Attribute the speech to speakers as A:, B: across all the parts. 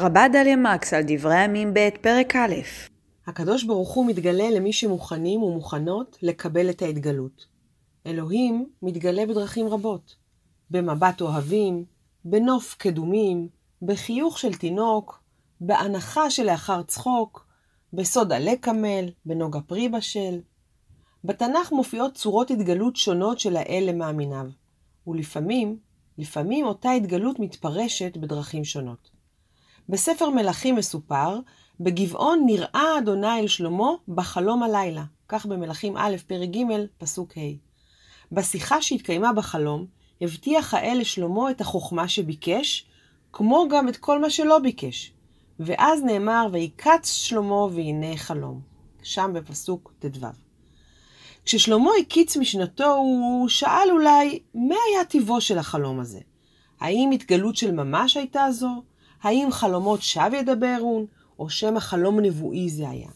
A: הרבה דליה מקס על דברי הימים ב' פרק א'
B: הקדוש ברוך הוא מתגלה למי שמוכנים ומוכנות לקבל את ההתגלות. אלוהים מתגלה בדרכים רבות. במבט אוהבים, בנוף קדומים, בחיוך של תינוק, בהנחה שלאחר צחוק, בסוד עלה קמל, בנוגה פרי בשל. בתנ"ך מופיעות צורות התגלות שונות של האל למאמיניו, ולפעמים, לפעמים אותה התגלות מתפרשת בדרכים שונות. בספר מלכים מסופר, בגבעון נראה אדוני אל שלמה בחלום הלילה. כך במלכים א', פרק ג', פסוק ה'. בשיחה שהתקיימה בחלום, הבטיח האל לשלמה את החוכמה שביקש, כמו גם את כל מה שלא ביקש. ואז נאמר, ויקץ שלמה והנה חלום. שם בפסוק ט"ו. כששלמה הקיץ משנתו, הוא שאל אולי, מה היה טיבו של החלום הזה? האם התגלות של ממש הייתה זו? האם חלומות שווא ידברון, או שמא חלום נבואי זה היה.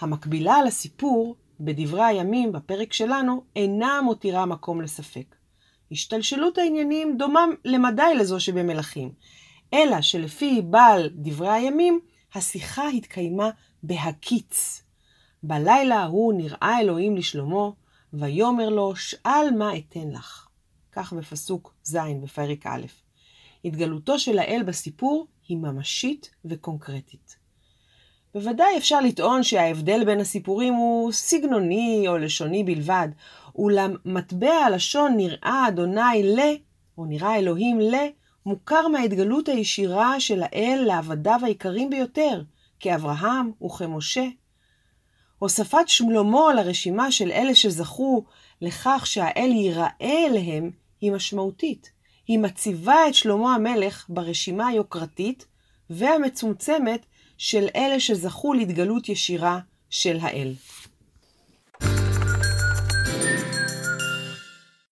B: המקבילה לסיפור, בדברי הימים, בפרק שלנו, אינה מותירה מקום לספק. השתלשלות העניינים דומה למדי לזו שבמלכים, אלא שלפי בעל דברי הימים, השיחה התקיימה בהקיץ. בלילה ההוא נראה אלוהים לשלמה, ויאמר לו, שאל מה אתן לך. כך בפסוק ז' בפרק א'. התגלותו של האל בסיפור היא ממשית וקונקרטית. בוודאי אפשר לטעון שההבדל בין הסיפורים הוא סגנוני או לשוני בלבד, אולם מטבע הלשון נראה אדוני ל, או נראה אלוהים ל, מוכר מההתגלות הישירה של האל לעבדיו היקרים ביותר, כאברהם וכמשה. הוספת שלמה לרשימה של אלה שזכו לכך שהאל ייראה אליהם היא משמעותית. היא מציבה את שלמה המלך ברשימה היוקרתית והמצומצמת של אלה שזכו להתגלות ישירה של האל.